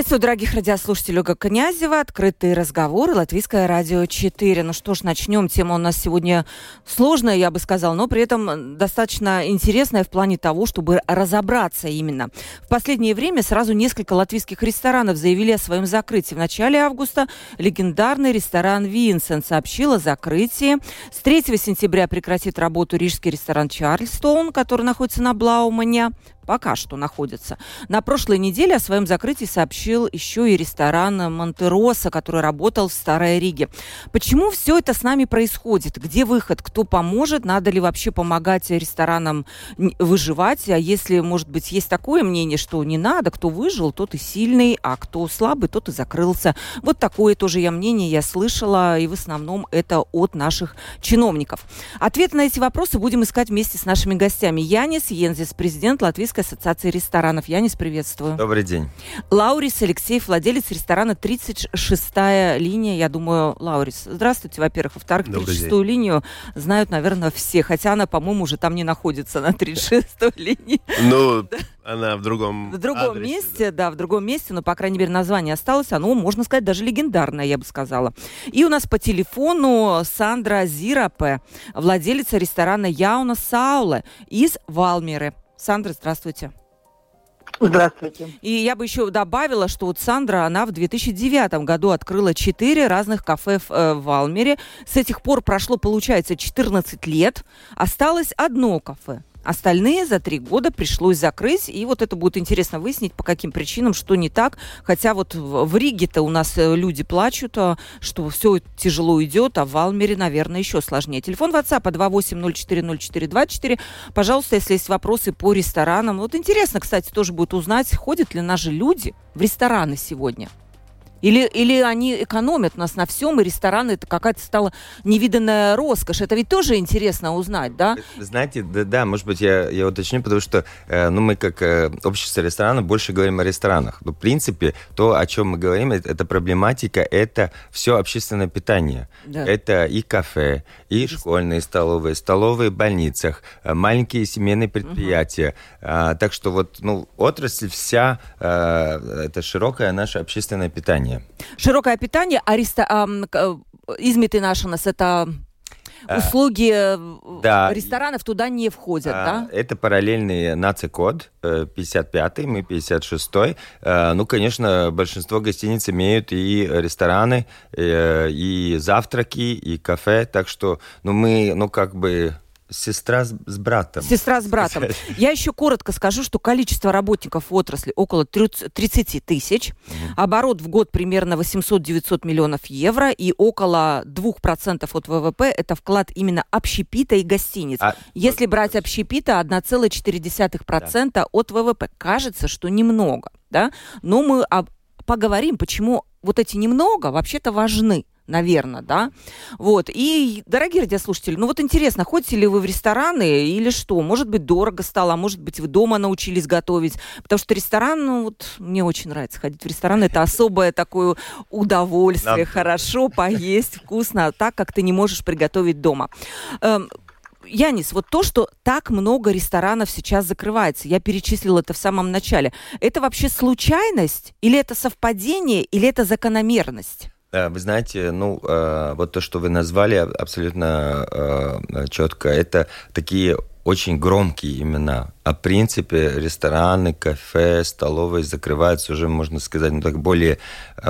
Приветствую, дорогих радиослушателей Ольга Князева. Открытые разговоры. Латвийское радио 4. Ну что ж, начнем. Тема у нас сегодня сложная, я бы сказала, но при этом достаточно интересная в плане того, чтобы разобраться именно. В последнее время сразу несколько латвийских ресторанов заявили о своем закрытии. В начале августа легендарный ресторан «Винсент» сообщил о закрытии. С 3 сентября прекратит работу рижский ресторан «Чарльстоун», который находится на Блаумане пока что находится. На прошлой неделе о своем закрытии сообщил еще и ресторан Монтероса, который работал в Старой Риге. Почему все это с нами происходит? Где выход? Кто поможет? Надо ли вообще помогать ресторанам выживать? А если, может быть, есть такое мнение, что не надо, кто выжил, тот и сильный, а кто слабый, тот и закрылся. Вот такое тоже я мнение я слышала, и в основном это от наших чиновников. Ответы на эти вопросы будем искать вместе с нашими гостями. Янис Йензис, президент Латвийской Российской ассоциации ресторанов. Янис, приветствую. Добрый день. Лаурис Алексеев, владелец ресторана 36-я линия. Я думаю, Лаурис, здравствуйте, во-первых. Во-вторых, 36-ю линию знают, наверное, все. Хотя она, по-моему, уже там не находится, на 36-й линии. Ну, она в другом В другом адресе, месте, да. да, в другом месте, но, по крайней мере, название осталось. Оно, можно сказать, даже легендарное, я бы сказала. И у нас по телефону Сандра Зирапе, владелица ресторана Яуна Сауле из Валмеры. Сандра, здравствуйте. Здравствуйте. И я бы еще добавила, что вот Сандра, она в 2009 году открыла четыре разных кафе в, э, в Алмере. С этих пор прошло, получается, 14 лет. Осталось одно кафе. Остальные за три года пришлось закрыть, и вот это будет интересно выяснить, по каким причинам, что не так. Хотя вот в Риге-то у нас э, люди плачут, а, что все тяжело идет, а в Валмере, наверное, еще сложнее. Телефон WhatsApp 28040424. Пожалуйста, если есть вопросы по ресторанам. Вот интересно, кстати, тоже будет узнать, ходят ли наши люди в рестораны сегодня. Или, или они экономят нас на всем, и рестораны это какая-то стала невиданная роскошь. Это ведь тоже интересно узнать, да? Знаете, да, да может быть, я, я уточню, потому что э, ну, мы как э, общество ресторанов больше говорим о ресторанах. Но, в принципе, то, о чем мы говорим, это, это проблематика, это все общественное питание. Да. Это и кафе, и школьные столовые, столовые в больницах, э, маленькие семейные предприятия. Угу. А, так что вот ну, отрасль вся, э, это широкое наше общественное питание питание. Широкое питание, а реста... измиты наши нас это э, услуги э, да. ресторанов туда не входят, а, да? Это параллельный наци-код, 55-й, мы 56-й. Ну, конечно, большинство гостиниц имеют и рестораны, и завтраки, и кафе, так что, ну, мы, ну, как бы Сестра с, братом. Сестра с братом. Я еще коротко скажу, что количество работников в отрасли около 30 тысяч, угу. оборот в год примерно 800-900 миллионов евро и около 2% от ВВП это вклад именно общепита и гостиниц. А, Если вот, брать общепита, 1,4% да. от ВВП. Кажется, что немного, да? Но мы об, поговорим, почему вот эти немного вообще-то важны наверное, да. Вот. И, дорогие радиослушатели, ну вот интересно, ходите ли вы в рестораны или что? Может быть, дорого стало, а может быть, вы дома научились готовить. Потому что ресторан, ну вот, мне очень нравится ходить в ресторан. Это особое такое удовольствие. Нам... Хорошо поесть, вкусно, так, как ты не можешь приготовить дома. Эм, Янис, вот то, что так много ресторанов сейчас закрывается, я перечислила это в самом начале, это вообще случайность или это совпадение, или это закономерность? Э, вы знаете, ну, э, вот то, что вы назвали абсолютно э, четко, это такие очень громкие имена. А в принципе рестораны, кафе, столовые закрываются уже, можно сказать, ну, так более,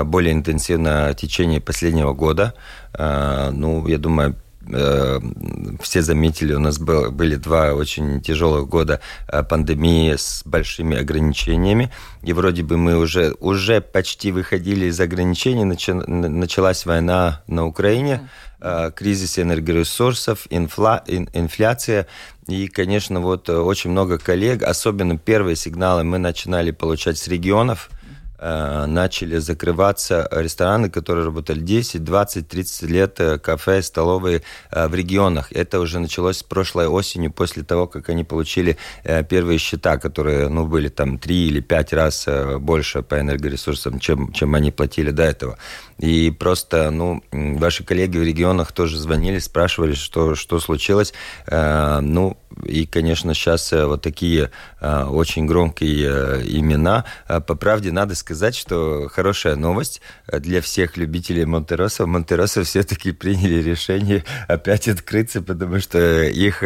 более интенсивно в течение последнего года. Ну, я думаю, все заметили, у нас был, были два очень тяжелых года э, пандемии с большими ограничениями. И вроде бы мы уже, уже почти выходили из ограничений, началась война на Украине, э, кризис энергоресурсов, инфла, инфляция. И, конечно, вот очень много коллег, особенно первые сигналы мы начинали получать с регионов – э, начали закрываться рестораны, которые работали 10, 20, 30 лет, э, кафе, столовые э, в регионах. Это уже началось с прошлой осенью, после того, как они получили э, первые счета, которые ну, были там 3 или 5 раз э, больше по энергоресурсам, чем, чем они платили до этого. И просто, ну, ваши коллеги в регионах тоже звонили, спрашивали, что, что случилось. Э, ну, и, конечно, сейчас э, вот такие э, очень громкие э, имена. По правде, надо сказать, что хорошая новость для всех любителей Монтероса. Монтероса все-таки приняли решение опять открыться, потому что их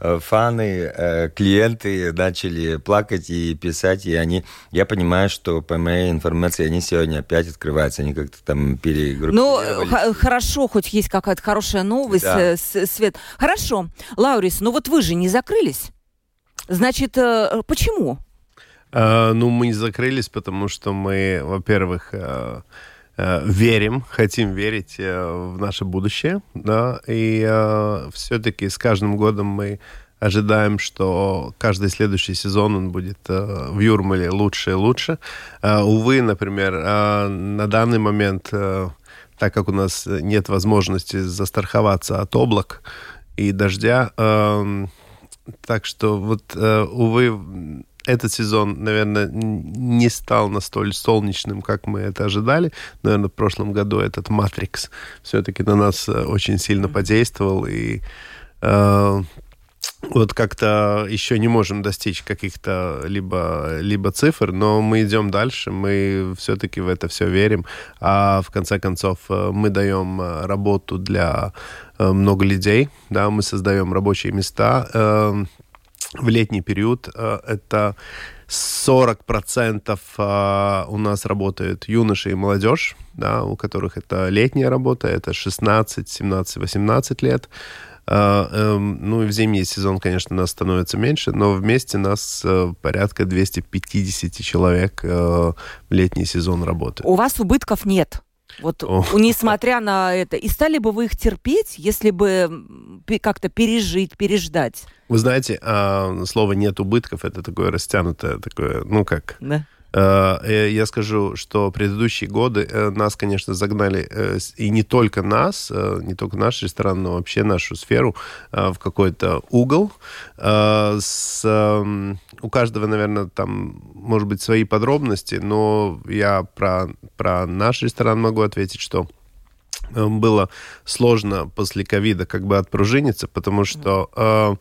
фаны, клиенты начали плакать и писать, и они... Я понимаю, что по моей информации они сегодня опять открываются, они как-то там перегруппировались. Ну, хорошо, хоть есть какая-то хорошая новость, да. Свет. Хорошо. Лаурис, ну вот вы же не закрылись. Значит, э, почему? Uh, ну, мы не закрылись, потому что мы, во-первых, uh, uh, верим, хотим верить в наше будущее, да, и все-таки с каждым годом мы ожидаем, что каждый следующий сезон он будет в Юрмале лучше и лучше. Увы, например, на данный момент, так как у нас нет возможности застраховаться от облак и дождя, эм, так что вот, э, увы, этот сезон, наверное, не стал настолько солнечным, как мы это ожидали. Наверное, в прошлом году этот «Матрикс» все-таки на нас э, очень сильно подействовал. И э, вот как-то еще не можем достичь каких-то либо, либо цифр, но мы идем дальше, мы все-таки в это все верим. А в конце концов э, мы даем работу для Э, много людей, да, мы создаем рабочие места. Э, в летний период э, это 40% у нас работают юноши и молодежь, да, у которых это летняя работа, это 16, 17, 18 лет. Эм, ну и в зимний сезон, конечно, нас становится меньше, но вместе нас порядка 250 человек в летний сезон работает. У вас убытков нет? Вот Ох. несмотря на это. И стали бы вы их терпеть, если бы как-то пережить, переждать? Вы знаете, а, слово «нет убытков» — это такое растянутое, такое, ну как... Да. Э, э, я скажу, что предыдущие годы э, нас, конечно, загнали, и не только нас, не только наш ресторан, но вообще нашу сферу в какой-то угол. С, у каждого, наверное, там, может быть, свои подробности, но я про, про наш ресторан могу ответить, что было сложно после ковида как бы отпружиниться, потому что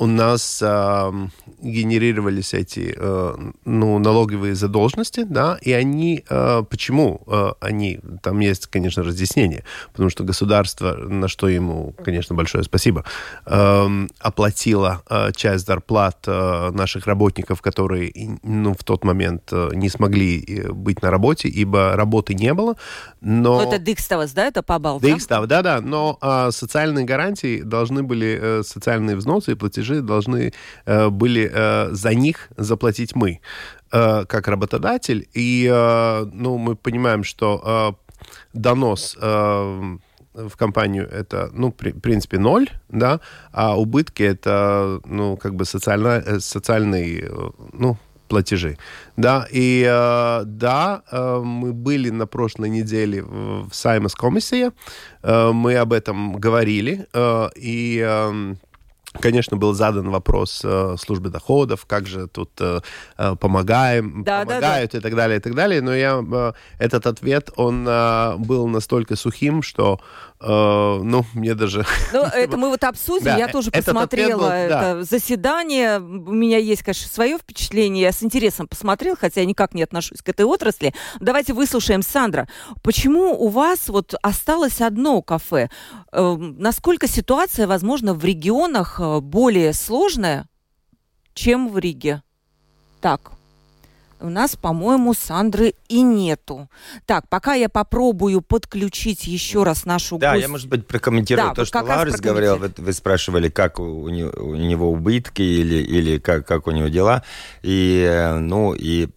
у нас э, генерировались эти э, ну, налоговые задолженности, да, и они, э, почему э, они, там есть, конечно, разъяснение, потому что государство, на что ему, конечно, большое спасибо, э, оплатило э, часть зарплат э, наших работников, которые, ну, в тот момент э, не смогли э, быть на работе, ибо работы не было, но... Ну, это Дикставас, да, это побал, Дикстав, да-да, но э, социальные гарантии должны были, э, социальные взносы и платежи платежи должны э, были э, за них заплатить мы, э, как работодатель. И ну, мы понимаем, что донос в компанию это, ну, при, в принципе, ноль, да, а убытки это, ну, как бы социально, социальные, ну, платежи. Да, и э, да, э, мы были на прошлой неделе в Саймас комиссия, э, мы об этом говорили, э, и э, Конечно, был задан вопрос э, службы доходов, как же тут э, э помогаем, да, помогают да, да. и так далее, и так далее. Но я, э, этот ответ, он э, был настолько сухим, что Uh, ну, мне даже... Ну, это мы вот обсудим. Да, я тоже посмотрела был, это да. заседание. У меня есть, конечно, свое впечатление. Я с интересом посмотрела, хотя я никак не отношусь к этой отрасли. Давайте выслушаем Сандра. Почему у вас вот осталось одно кафе? Э, насколько ситуация, возможно, в регионах э, более сложная, чем в Риге? Так, у нас, по-моему, Сандры и нету. Так, пока я попробую подключить еще раз нашу Да, гость... я, может быть, прокомментирую да, то, что Ларис говорил. Вы, вы спрашивали, как у, у него убытки или, или как, как у него дела. И, э, ну, и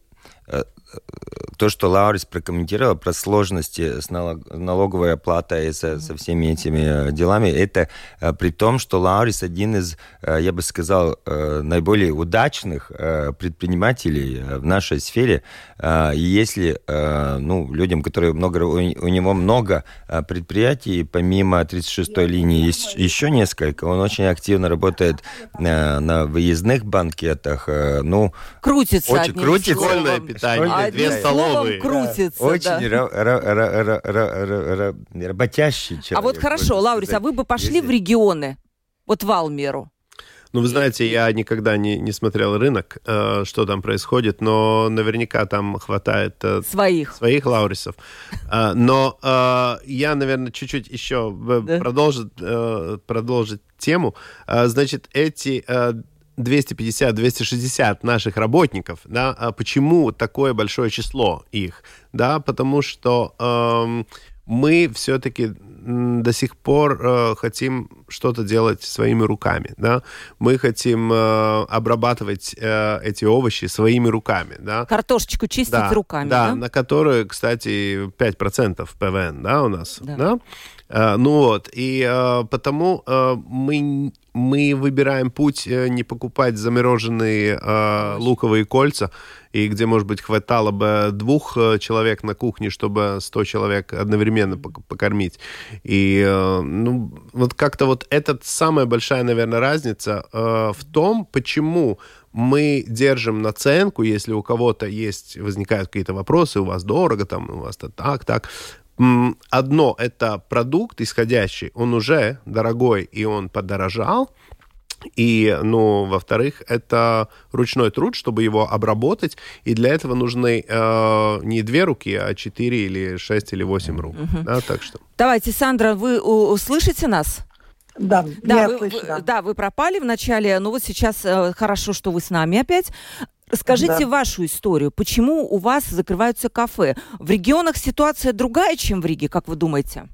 то, что Лаурис прокомментировал про сложности с налоговой оплатой и со, со всеми этими делами, это при том, что Лаурис один из, я бы сказал, наиболее удачных предпринимателей в нашей сфере. И если ну, людям, которые много, у него много предприятий, помимо 36-й линии, есть еще несколько, он очень активно работает на выездных банкетах. Ну, крутится. Очень крутится. Школьное питание, две столовые. крутится, Очень работящий человек. А вот хорошо, Лаурис, а вы бы пошли в регионы? Вот в Алмеру? Ну, вы знаете, я никогда не, не смотрел рынок, э, что там происходит, но наверняка там хватает э, своих, своих лаурисов. Э, но э, я, наверное, чуть-чуть еще да. продолжить, э, продолжить тему. Э, значит, эти... Э, 250-260 наших работников, да, а почему такое большое число их, да, потому что эм, мы все-таки до сих пор э, хотим что-то делать своими руками, да. Мы хотим э, обрабатывать э, эти овощи своими руками, да. Картошечку чистить да, руками, да? Да, на которую, кстати, 5% ПВН, да, у нас, да. да? Э, ну вот, и э, потому э, мы мы выбираем путь э, не покупать замороженные э, луковые кольца, и где, может быть, хватало бы двух э, человек на кухне, чтобы 100 человек одновременно покормить. И, э, ну, вот как-то вот это самая большая, наверное, разница э, в том, почему мы держим наценку, если у кого-то есть, возникают какие-то вопросы, у вас дорого, там, у вас так, так, одно это продукт исходящий, он уже дорогой и он подорожал. И, ну, во-вторых, это ручной труд, чтобы его обработать, и для этого нужны э, не две руки, а четыре или шесть или восемь рук. Угу. Да, так что. Давайте, Сандра, вы услышите нас? Да, да, я вы, слышу, вы, да. да, вы пропали в начале, но вот сейчас э, хорошо, что вы с нами опять. Расскажите да. вашу историю. Почему у вас закрываются кафе? В регионах ситуация другая, чем в Риге, как вы думаете?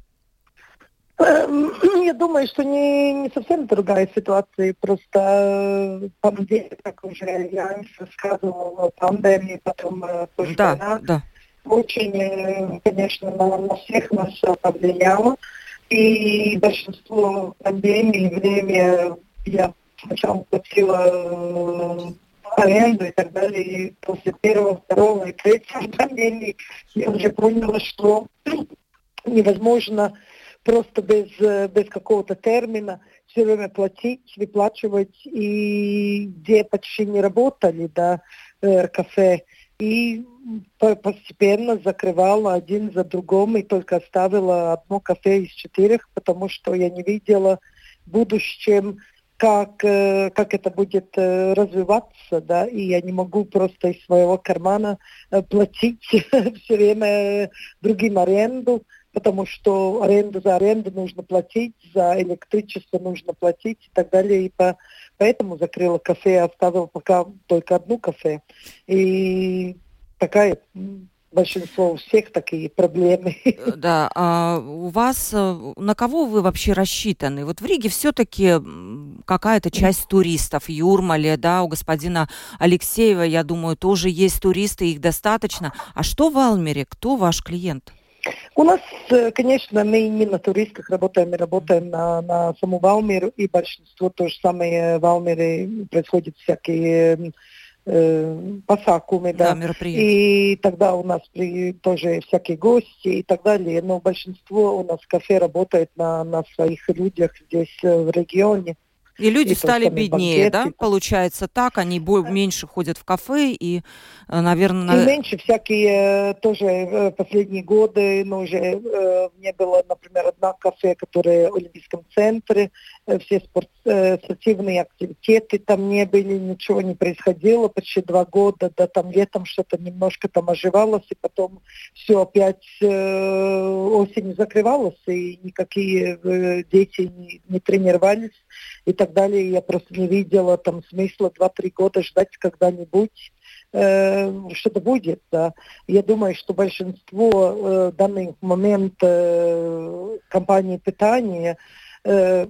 Эм, я думаю, что не, не совсем другая ситуация, просто э, пандемия, как уже я рассказывала, пандемия, потом э, тоже да, война, да. очень, э, конечно, на, на всех нас повлияло. И большинство пандемии время я сначала платила аренду и так далее. И после первого, второго и третьего пандемии я уже поняла, что невозможно просто без, без какого-то термина все время платить, выплачивать, и где почти не работали, да, э, кафе. И постепенно закрывала один за другим и только оставила одно кафе из четырех, потому что я не видела в будущем как, э, как это будет э, развиваться, да, и я не могу просто из своего кармана э, платить все время другим аренду, потому что аренду за аренду нужно платить, за электричество нужно платить и так далее. И по, поэтому закрыла кафе, оставила пока только одну кафе. И такая большинство у всех такие проблемы. Э, да, а у вас э, на кого вы вообще рассчитаны? Вот в Риге все-таки какая-то часть туристов, Юрмале, да, у господина Алексеева, я думаю, тоже есть туристы, их достаточно. А что в Алмере? Кто ваш клиент? У нас, э, конечно, мы не на туристах работаем, мы работаем на, на саму Валмиру, и большинство то же самое в Валмире происходит всякие э, пасакумы, да, да и тогда у нас при, тоже всякие гости и так далее, но большинство у нас кафе работает на, на своих людях здесь э, в регионе. И люди и стали беднее, банкеты. да? Получается так, они меньше ходят в кафе и, э, наверное... И меньше всякие тоже э, последние годы, но уже э, не было, например, одна кафе, которая в Олимпийском центре, все спорт, спортивные активитеты там не были, ничего не происходило почти два года, да, там летом что-то немножко там оживалось, и потом все опять осенью закрывалось, и никакие дети не, не тренировались и так далее. Я просто не видела там смысла 2-3 года ждать когда-нибудь э, что-то будет. Да. Я думаю, что большинство э, данный момент э, компаний питания э,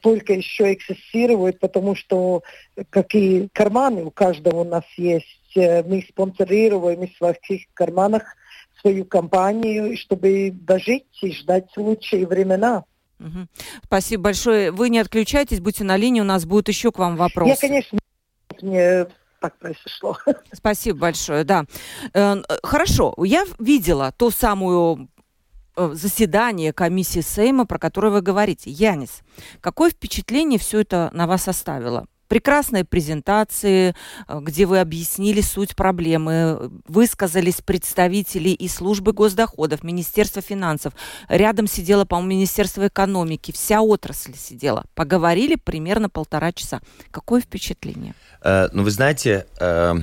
только еще эксистирует, потому что какие карманы у каждого у нас есть. Мы спонсорируем из своих карманах свою компанию, чтобы дожить и ждать лучшие времена. Угу. Спасибо большое. Вы не отключайтесь, будьте на линии, у нас будет еще к вам вопрос. Я, конечно, мне так произошло. Спасибо большое, да. Э, хорошо, я видела ту самую э, заседание комиссии Сейма, про которое вы говорите. Янис, какое впечатление все это на вас оставило? прекрасные презентации, э, где вы объяснили суть проблемы, высказались представители и службы госдоходов, Министерства финансов. Рядом сидело, по-моему, Министерство экономики, вся отрасль сидела. Поговорили примерно полтора часа. Какое впечатление? Э, ну, вы знаете, э,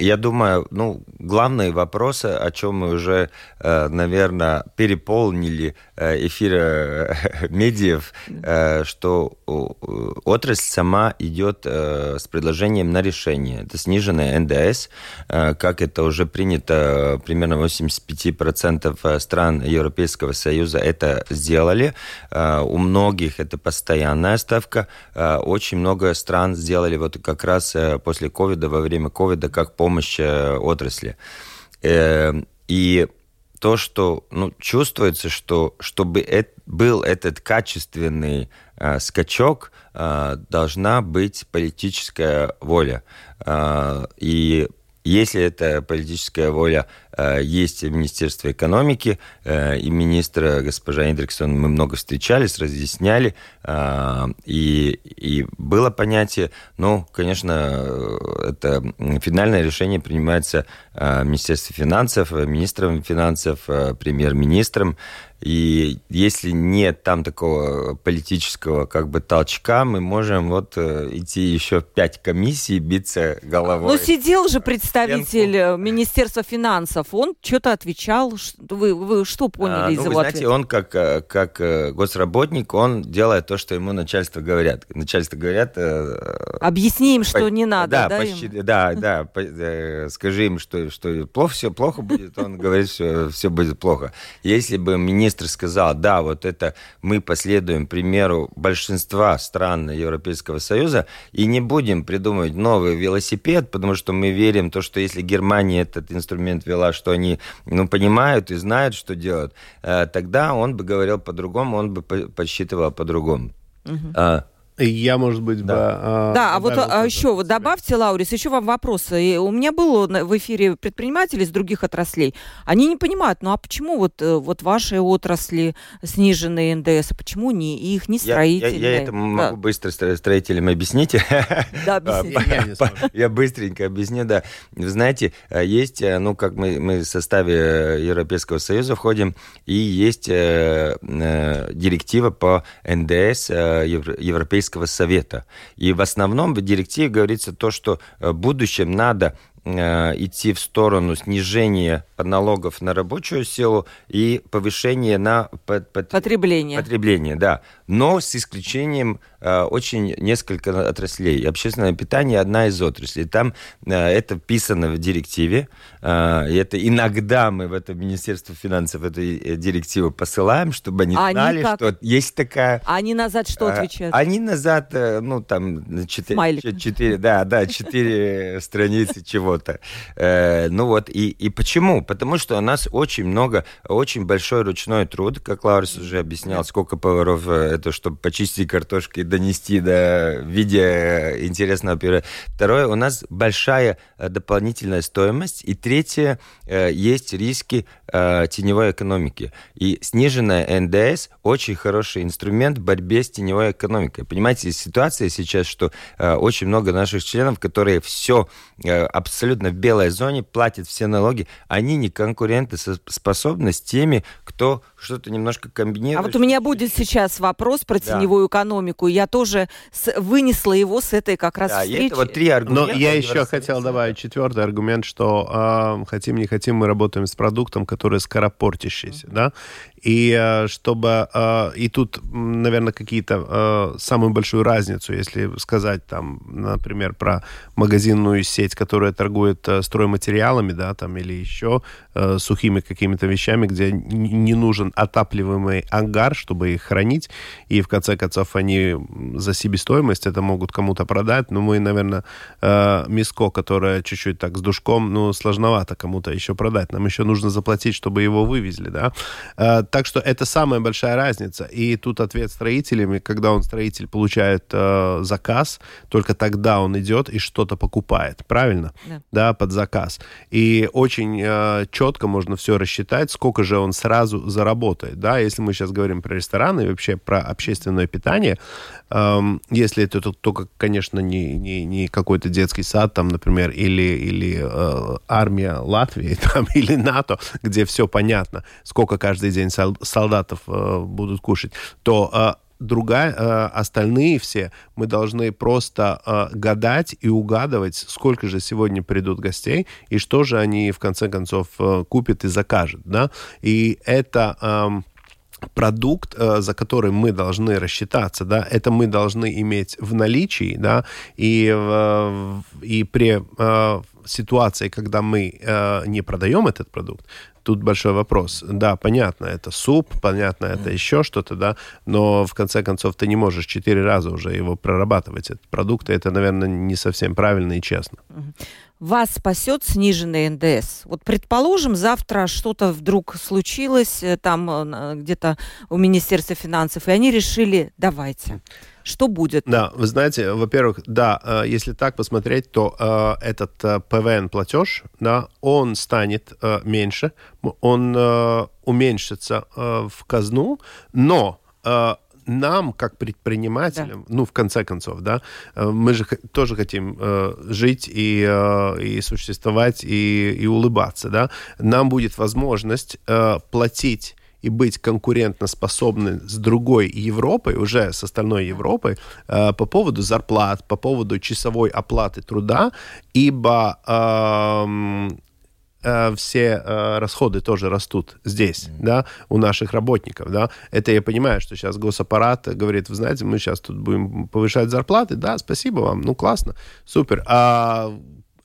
я думаю, ну, главные вопросы, о чем мы уже, э, наверное, переполнили э, эфир э, медиев, что отрасль сама идет с предложением на решение. Это сниженная НДС, как это уже принято, примерно 85% стран Европейского Союза это сделали. У многих это постоянная ставка. Очень много стран сделали вот как раз после ковида, во время ковида, как помощь помощь э, отрасли. Э, и то, что ну, чувствуется, что чтобы был этот качественный э, скачок, должна быть политическая воля. И если эта политическая воля э, есть в Министерстве экономики, э, и министра госпожа Индриксон мы много встречались, разъясняли, э, и, и было понятие, ну, конечно, это финальное решение принимается э, Министерством финансов, министром финансов, э, премьер-министром, и если нет там такого политического как бы толчка, мы можем вот э, идти еще пять комиссий, биться головой. Ну, сидел же представитель э, Министерства финансов, он что-то отвечал. Вы, вы что поняли а, из ну, его вы знаете, ответа? он как, э, как госработник, он делает то, что ему начальство говорят. Начальство говорят... Объясни им, что по, не надо, да? Да, почти, да, да. По, скажи им, что, что плохо, все плохо будет, он говорит, что все будет плохо. Если бы министр министр сказал, да, вот это мы последуем примеру большинства стран Европейского Союза и не будем придумывать новый велосипед, потому что мы верим в то, что если Германия этот инструмент вела, что они ну, понимают и знают, что делать, э, тогда он бы говорил по-другому, он бы подсчитывал по-другому. Угу. Я, может быть, да. бы... А, да, а вот а, еще вот добавьте, Лаурис, еще вам вопросы. И у меня было в эфире предприниматели из других отраслей. Они не понимают, ну а почему вот, э, вот ваши отрасли сниженные НДС, а почему не их, не строители? Я, я, я это да. могу быстро строителям объяснить. Да, объясните. Я быстренько объясню, да. Вы знаете, э, есть, э, ну, как мы, мы в составе Европейского Союза входим, и есть директива по НДС Европейского Европейского Совета. И в основном в директиве говорится то, что в будущем надо Э, идти в сторону снижения налогов на рабочую силу и повышения на под, под, потребление. Потребление, да. Но с исключением э, очень несколько отраслей. Общественное питание одна из отраслей. Там э, это вписано в директиве. Э, и это иногда мы в это Министерство финансов эту э, директиву посылаем, чтобы они, они знали, как? что есть такая... А они назад что э, отвечают? Они назад, э, ну там четыре, четыре, да, да, четыре страницы чего чего-то. Э, ну вот, и, и почему? Потому что у нас очень много, очень большой ручной труд, как Лаурис уже объяснял, сколько поваров э, это, чтобы почистить картошки донести до виде интересного пюре. Второе, у нас большая э, дополнительная стоимость. И третье, э, есть риски теневой экономики. И сниженная НДС очень хороший инструмент в борьбе с теневой экономикой. Понимаете, ситуация сейчас, что очень много наших членов, которые все абсолютно в белой зоне, платят все налоги, они не конкуренты способны с теми, кто что-то немножко комбинирует. А вот у меня будет сейчас вопрос про да. теневую экономику. Я тоже с, вынесла его с этой как раз да, встречи. Это вот три аргумента. Но я еще хотел добавить четвертый аргумент, что э, хотим не хотим, мы работаем с продуктом, который скоропортящийся, mm-hmm. да, И э, чтобы... Э, и тут, наверное, какие-то самую большую разницу, если сказать там, например, про магазинную сеть, которая торгует стройматериалами, да, там, или еще сухими какими-то вещами, где не нужен отапливаемый ангар, чтобы их хранить, и в конце концов они за себестоимость это могут кому-то продать, но мы, наверное, миско, которое чуть-чуть так с душком, ну, сложновато кому-то еще продать. Нам еще нужно заплатить, чтобы его вывезли, да. Так что это самая большая разница. И тут ответ строителями, когда он, строитель, получает э, заказ, только тогда он идет и что-то покупает, правильно? Да. да под заказ. И очень э, четко можно все рассчитать, сколько же он сразу заработает, да. Если мы сейчас говорим про рестораны и вообще про общественное питание, э, если это только, конечно, не, не, не какой-то детский сад, там, например, или, или э, армия Латвии, там, или НАТО, где все понятно, сколько каждый день солдатов э, будут кушать, то э, другая, э, остальные все, мы должны просто гадать и угадывать, сколько же сегодня придут гостей и что же они в конце концов купят и закажут, да. И это э, продукт, за который мы должны рассчитаться, да, это мы должны иметь в наличии, да, и, и при ситуации, когда мы не продаем этот продукт, тут большой вопрос. Да, понятно, это суп, понятно, это еще что-то, да, но в конце концов ты не можешь четыре раза уже его прорабатывать, этот продукт, и это, наверное, не совсем правильно и честно. Вас спасет сниженный НДС? Вот, предположим, завтра что-то вдруг случилось э, там э, где-то у Министерства финансов, и они решили, давайте. Что будет? Да, вы знаете, во-первых, да, э, если так посмотреть, то э, этот э, ПВН-платеж, да, он станет меньше, он уменьшится в казну, но нам, как предпринимателям, да. ну, в конце концов, да, мы же тоже хотим э, жить и, э, и существовать, и, и улыбаться, да, нам будет возможность э, платить и быть конкурентоспособны с другой Европой, уже с остальной Европой, э, по поводу зарплат, по поводу часовой оплаты труда, ибо э, э, все э, расходы тоже растут здесь, mm-hmm. да, у наших работников, да. Это я понимаю, что сейчас госаппарат говорит, вы знаете, мы сейчас тут будем повышать зарплаты, да, спасибо вам, ну классно, супер. А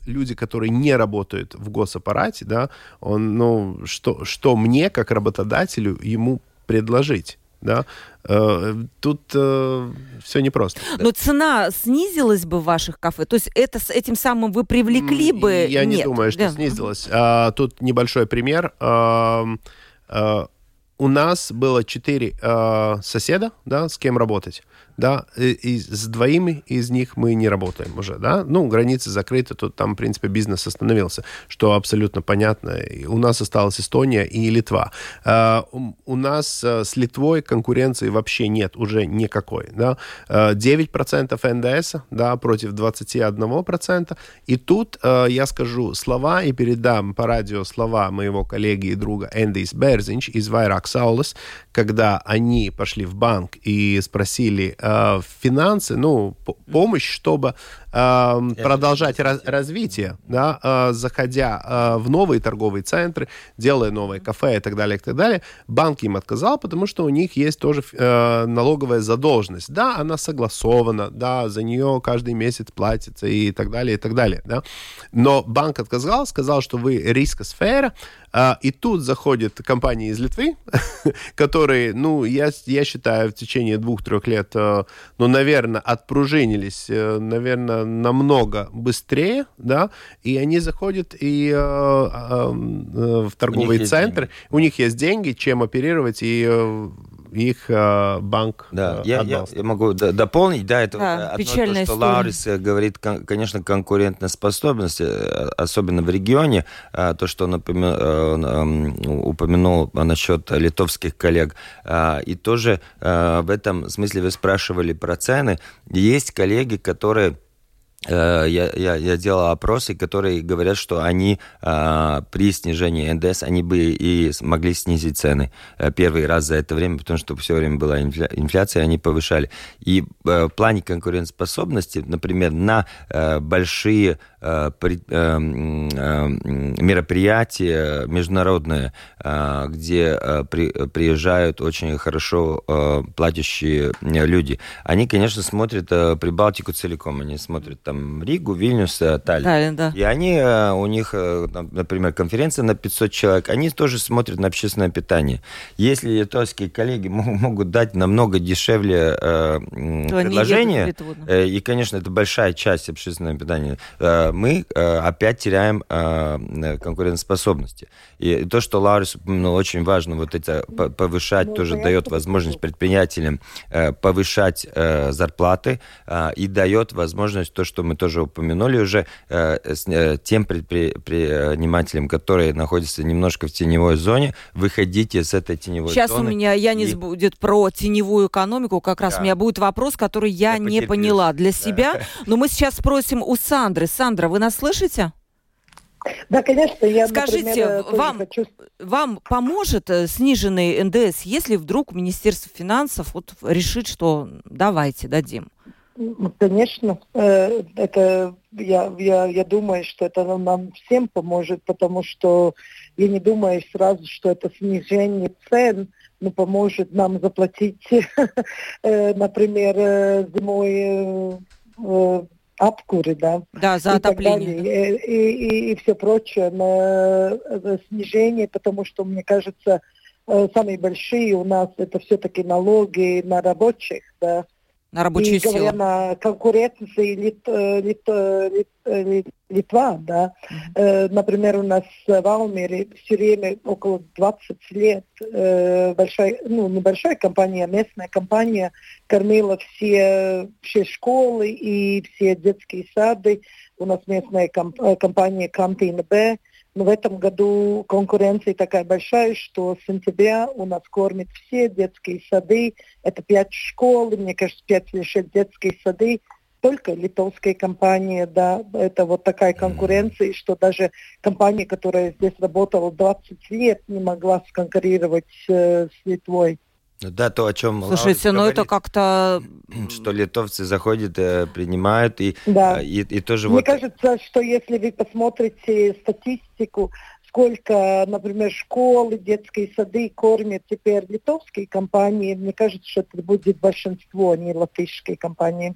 люди, которые не работают в госаппарате, да, он, ну, что, что мне, как работодателю, ему предложить? Да, э, тут э, все непросто. Но цена снизилась бы в ваших кафе? То есть это с этим самым вы привлекли бы? Я Нет. не думаю, что да. снизилась. А, тут небольшой пример. А, а, у нас было четыре а, соседа, да, с кем работать да, и, с двоими из них мы не работаем уже, да, ну, границы закрыты, тут там, в принципе, бизнес остановился, что абсолютно понятно. И у нас осталась Эстония и Литва. Uh, у нас uh, с Литвой конкуренции вообще нет уже никакой, да, uh, 9% НДС, да, против 21%, и тут uh, я скажу слова и передам по радио слова моего коллеги и друга Эндис Берзинч из Вайрак Саулес, когда они пошли в банк и спросили э, финансы, ну, помощь, чтобы продолжать раз, развитие, да, э, заходя э, в новые торговые центры, делая новые кафе и так далее, и так далее. Банк им отказал, потому что у них есть тоже э, налоговая задолженность. Да, она согласована, да, за нее каждый месяц платится и так далее, и так далее, да. Но банк отказал, сказал, что вы рискосфера, и тут заходят компании из Литвы, которые, ну, я, я считаю, в течение двух-трех лет, ну, наверное, отпружинились, наверное, намного быстрее, да, и они заходят и э, в торговый центр, у них есть деньги, чем оперировать, и их э, банк да, э, я, я, я могу дополнить, да, это да, одно то, что Лаурис говорит, конечно, конкурентоспособность, э, особенно в регионе, э, то, что он упомянул насчет литовских коллег, и тоже в этом смысле вы спрашивали про цены, есть коллеги, которые Э, я, я, я делал опросы, которые говорят, что они а, при снижении НДС, они бы и смогли снизить цены э, первый раз за это время, потому что все время была инфля, инфляция, они повышали. И в плане конкурентоспособности, например, на большие мероприятия международные, где приезжают очень хорошо платящие люди, они, конечно, смотрят Прибалтику целиком, они смотрят там там Ригу, Вильнюс, Таллин. Таллин да. И они, э, у них, э, например, конференция на 500 человек, они тоже смотрят на общественное питание. Если литовские коллеги могут дать намного дешевле э, предложение, э, и, конечно, это большая часть общественного питания, э, мы э, опять теряем э, конкурентоспособности. И то, что Лаурис упомянул, очень важно, вот это повышать, ну, тоже дает возможность предпринимателям э, повышать э, зарплаты э, и дает возможность то, что мы тоже упомянули уже, э, э, тем предпринимателям, которые находятся немножко в теневой зоне, выходите с этой теневой Сейчас зоны. Сейчас у меня, Янис, и... будет про теневую экономику, как раз да. у меня будет вопрос, который я, я не поняла для да. себя, но мы сейчас спросим у Сандры. Сандра, вы нас слышите? Да, конечно, я, Скажите, например, вам, хочу... вам поможет э, сниженный НДС, если вдруг Министерство финансов вот решит, что давайте дадим? Ну, конечно, э, это я, я, я думаю, что это нам всем поможет, потому что я не думаю сразу, что это снижение цен ну, поможет нам заплатить, э, например, э, зимой обкуры, да. Да, за отопление. И, и, и, и все прочее на снижение, потому что, мне кажется, самые большие у нас это все-таки налоги на рабочих, да, на рабочую и силу. говоря на конкуренции Лит, э, Лит, э, Лит, э, Лит, Литва, да. Mm-hmm. Например, у нас в Алмере все время около 20 лет большая, ну, небольшая компания, местная компания кормила все, все школы и все детские сады. У нас местная компания Кантина Б но в этом году конкуренция такая большая, что с сентября у нас кормят все детские сады. Это пять школ, мне кажется, пять или шесть детских сады. Только литовская компания, да, это вот такая конкуренция, что даже компания, которая здесь работала 20 лет, не могла сконкурировать э, с Литвой. Ну да, то, о чем Слушайте, ну это как-то... Что литовцы заходят, э, принимают, и, да. и, и тоже Мне вот... кажется, что если вы посмотрите статистику, сколько, например, школы, детские сады кормят теперь литовские компании, мне кажется, что это будет большинство, а не латышские компании.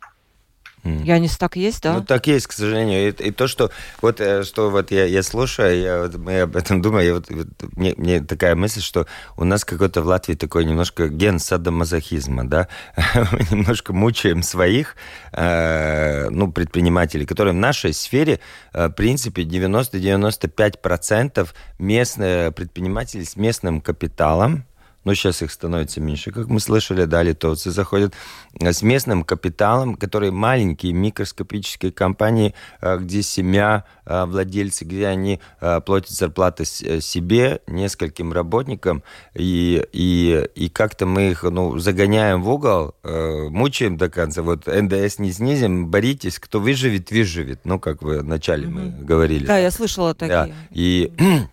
Янис, так есть, да? Ну, так есть, к сожалению. И, и то, что вот, э, что вот я, я слушаю, я, вот, мы об этом думаю, я вот, вот, мне, мне такая мысль, что у нас какой-то в Латвии такой немножко ген садомазохизма, да? Мы немножко мучаем своих, э, ну, предпринимателей, которые в нашей сфере, э, в принципе, 90-95% местные предприниматели с местным капиталом, но сейчас их становится меньше, как мы слышали, да, литовцы заходят э, с местным капиталом, которые маленькие микроскопические компании, э, где семья, э, владельцы, где они платят зарплаты себе, нескольким работникам, и, и, и как-то мы их ну, загоняем в угол, мучаем до конца. Вот НДС не снизим, боритесь, кто выживет, выживет. Ну, как вы вначале mm-hmm. мы говорили. Да, да, я слышала такие. Да. И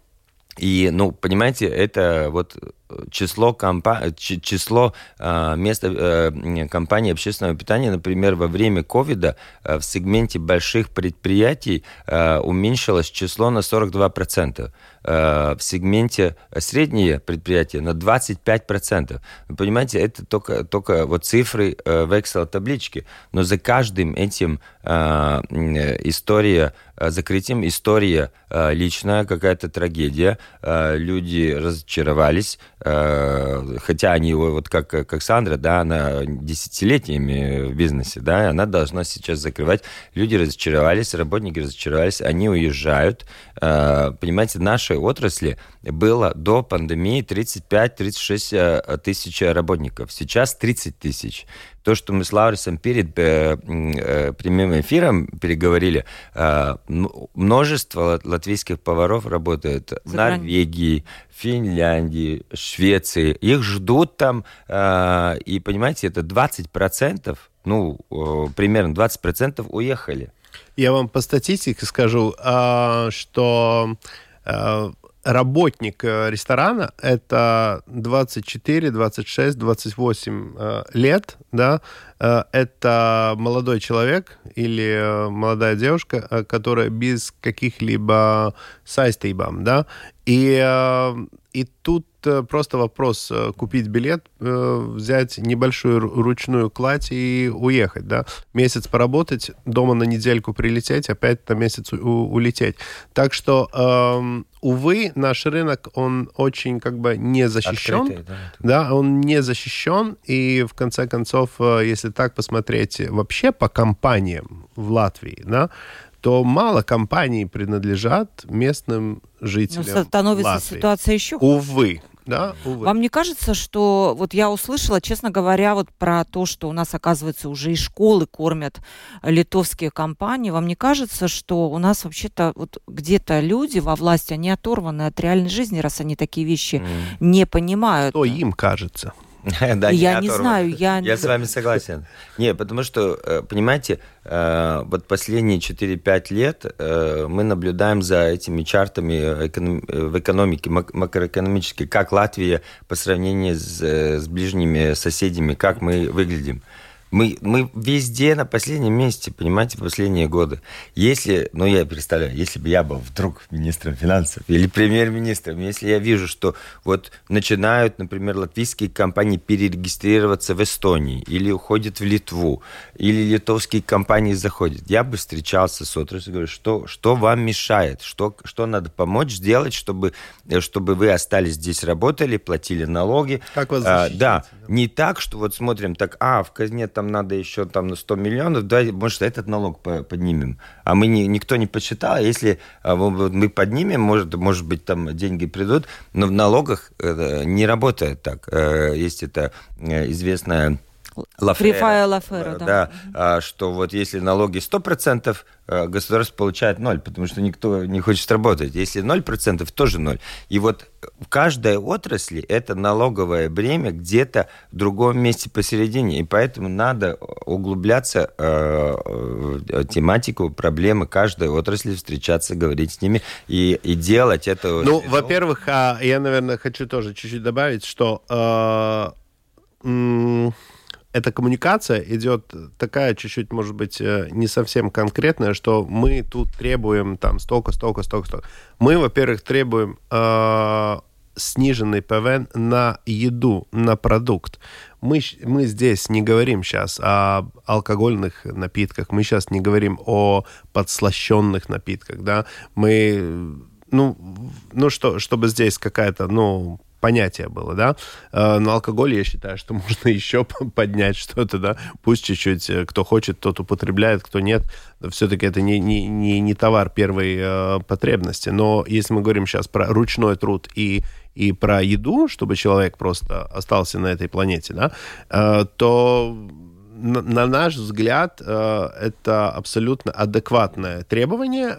и, ну, понимаете, это вот число, компа число э, мест э, компаний общественного питания, например, во время ковида э, в сегменте больших предприятий э, уменьшилось число на 42%. Э, в сегменте средние предприятия на 25%. Вы понимаете, это только, только вот цифры э, в Excel-табличке. Но за каждым этим э, история закрытием, история личная, какая-то трагедия. Люди разочаровались, Э, хотя они вот как, как Сандра, да, она десятилетиями в бизнесе, да, она должна сейчас закрывать. Люди разочаровались, работники разочаровались, они уезжают. Э, понимаете, нашей отрасли было до пандемии 35-36 э, тысяч работников, сейчас 30 тысяч то, что мы с Лаурисом перед э, э, прямым эфиром переговорили, э, множество латвийских поваров работают в Норвегии, Финляндии, Швеции. Их ждут там, э, и, понимаете, это 20%, ну, э, примерно 20% уехали. Я вам по статистике скажу, а, что а, работник э, ресторана это 24, 26, 28 лет, да, э, это молодой человек или э, молодая девушка, которая без каких-либо сайстейбам, да, и, и тут просто вопрос купить билет, взять небольшую ручную кладь и уехать, да, месяц поработать, дома на недельку прилететь, опять на месяц улететь. Так что эм, увы, наш рынок, он очень как бы не защищен. Открытый, да, да, он не защищен. И в конце концов, э, если так посмотреть вообще по компаниям в Латвии, да, то мало компаний принадлежат местным жителям. Но становится Латвии. ситуация еще хуже. Увы, да, увы. Вам не кажется, что вот я услышала, честно говоря, вот про то, что у нас, оказывается, уже и школы кормят литовские компании, вам не кажется, что у нас вообще-то вот где-то люди во власти, они оторваны от реальной жизни, раз они такие вещи mm. не понимают? Что им кажется? да, я не знаю, я... Я с вами согласен. Не, потому что, э, понимаете, э, вот последние 4-5 лет э, мы наблюдаем за этими чартами в экономике, макроэкономически, как Латвия по сравнению с, с ближними соседями, как мы выглядим. Мы, мы везде на последнем месте, понимаете, последние годы. Если, ну я представляю, если бы я был вдруг министром финансов или премьер-министром, если я вижу, что вот начинают, например, латвийские компании перерегистрироваться в Эстонии или уходят в Литву, или литовские компании заходят, я бы встречался с отраслью, говорю, что, что вам мешает, что, что надо помочь сделать, чтобы, чтобы вы остались здесь, работали, платили налоги. Как вас защитить? А, да, не так, что вот смотрим, так, а, в казне там надо еще там на 100 миллионов, да, может, этот налог поднимем. А мы не, никто не посчитал, а если а, мы поднимем, может, может быть, там деньги придут, но в налогах не работает так. Э, есть это э, известная Лафера, Лафера, да. да а, что вот если налоги 100%, э, государство получает ноль, потому что никто не хочет работать. Если 0%, тоже ноль. И вот в каждой отрасли это налоговое бремя где-то в другом месте посередине. И поэтому надо углубляться э, в тематику, проблемы каждой отрасли, встречаться, говорить с ними и, и делать это. Ну, во-первых, а, я, наверное, хочу тоже чуть-чуть добавить, что э, эта коммуникация идет такая чуть-чуть, может быть, э, не совсем конкретная, что мы тут требуем там столько, столько, столько, столько. Мы, во-первых, требуем э, сниженный ПВН на еду, на продукт. Мы, мы здесь не говорим сейчас о алкогольных напитках, мы сейчас не говорим о подслащенных напитках, да, мы ну, ну что, чтобы здесь какая-то, ну, понятие было, да. Э, на алкоголь я считаю, что можно еще поднять что-то, да. Пусть чуть-чуть, э, кто хочет, тот употребляет, кто нет. Все-таки это не, не, не, не товар первой э, потребности. Но если мы говорим сейчас про ручной труд и, и про еду, чтобы человек просто остался на этой планете, да, то на, на наш взгляд это абсолютно адекватное требование.